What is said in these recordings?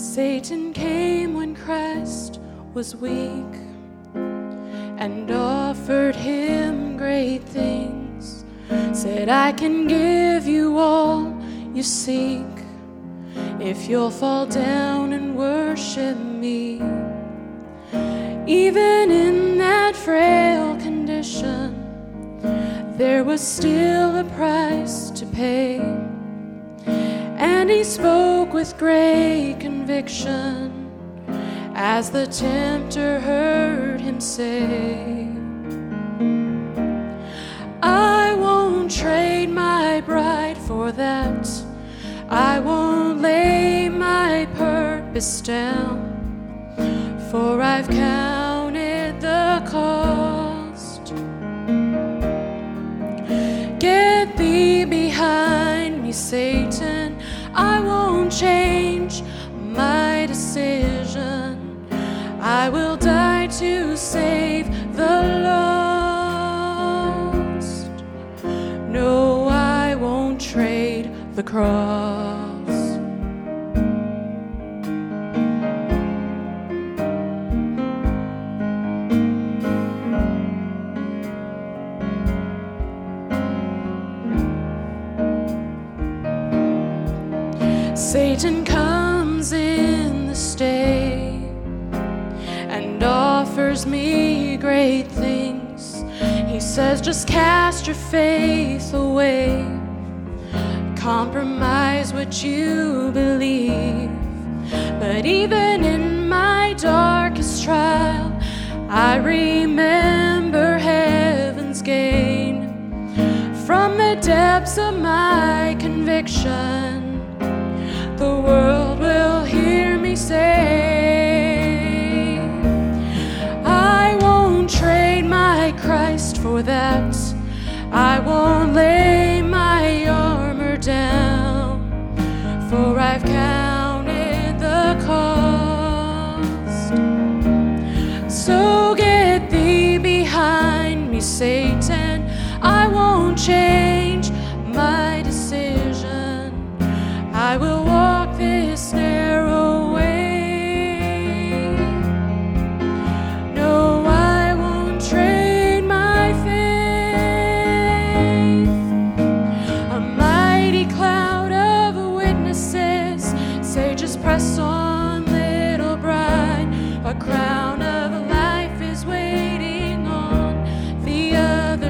Satan came when Christ was weak and offered him great things. Said, I can give you all you seek if you'll fall down and worship me. Even in that frail condition, there was still a price to pay. And he spoke with great conviction as the tempter heard him say, I won't trade my bride for that. I won't lay my purpose down, for I've counted the cost. Get thee behind me, Satan. I won't change my decision. I will die to save the lost. No, I won't trade the cross. Satan comes in the day and offers me great things. He says, just cast your faith away, compromise what you believe. But even in my darkest trial, I remember heaven's gain from the depths of my conviction for that. I won't lay my armor down, for I've counted the cost. So get thee behind me, Satan. I won't change.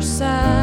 other side.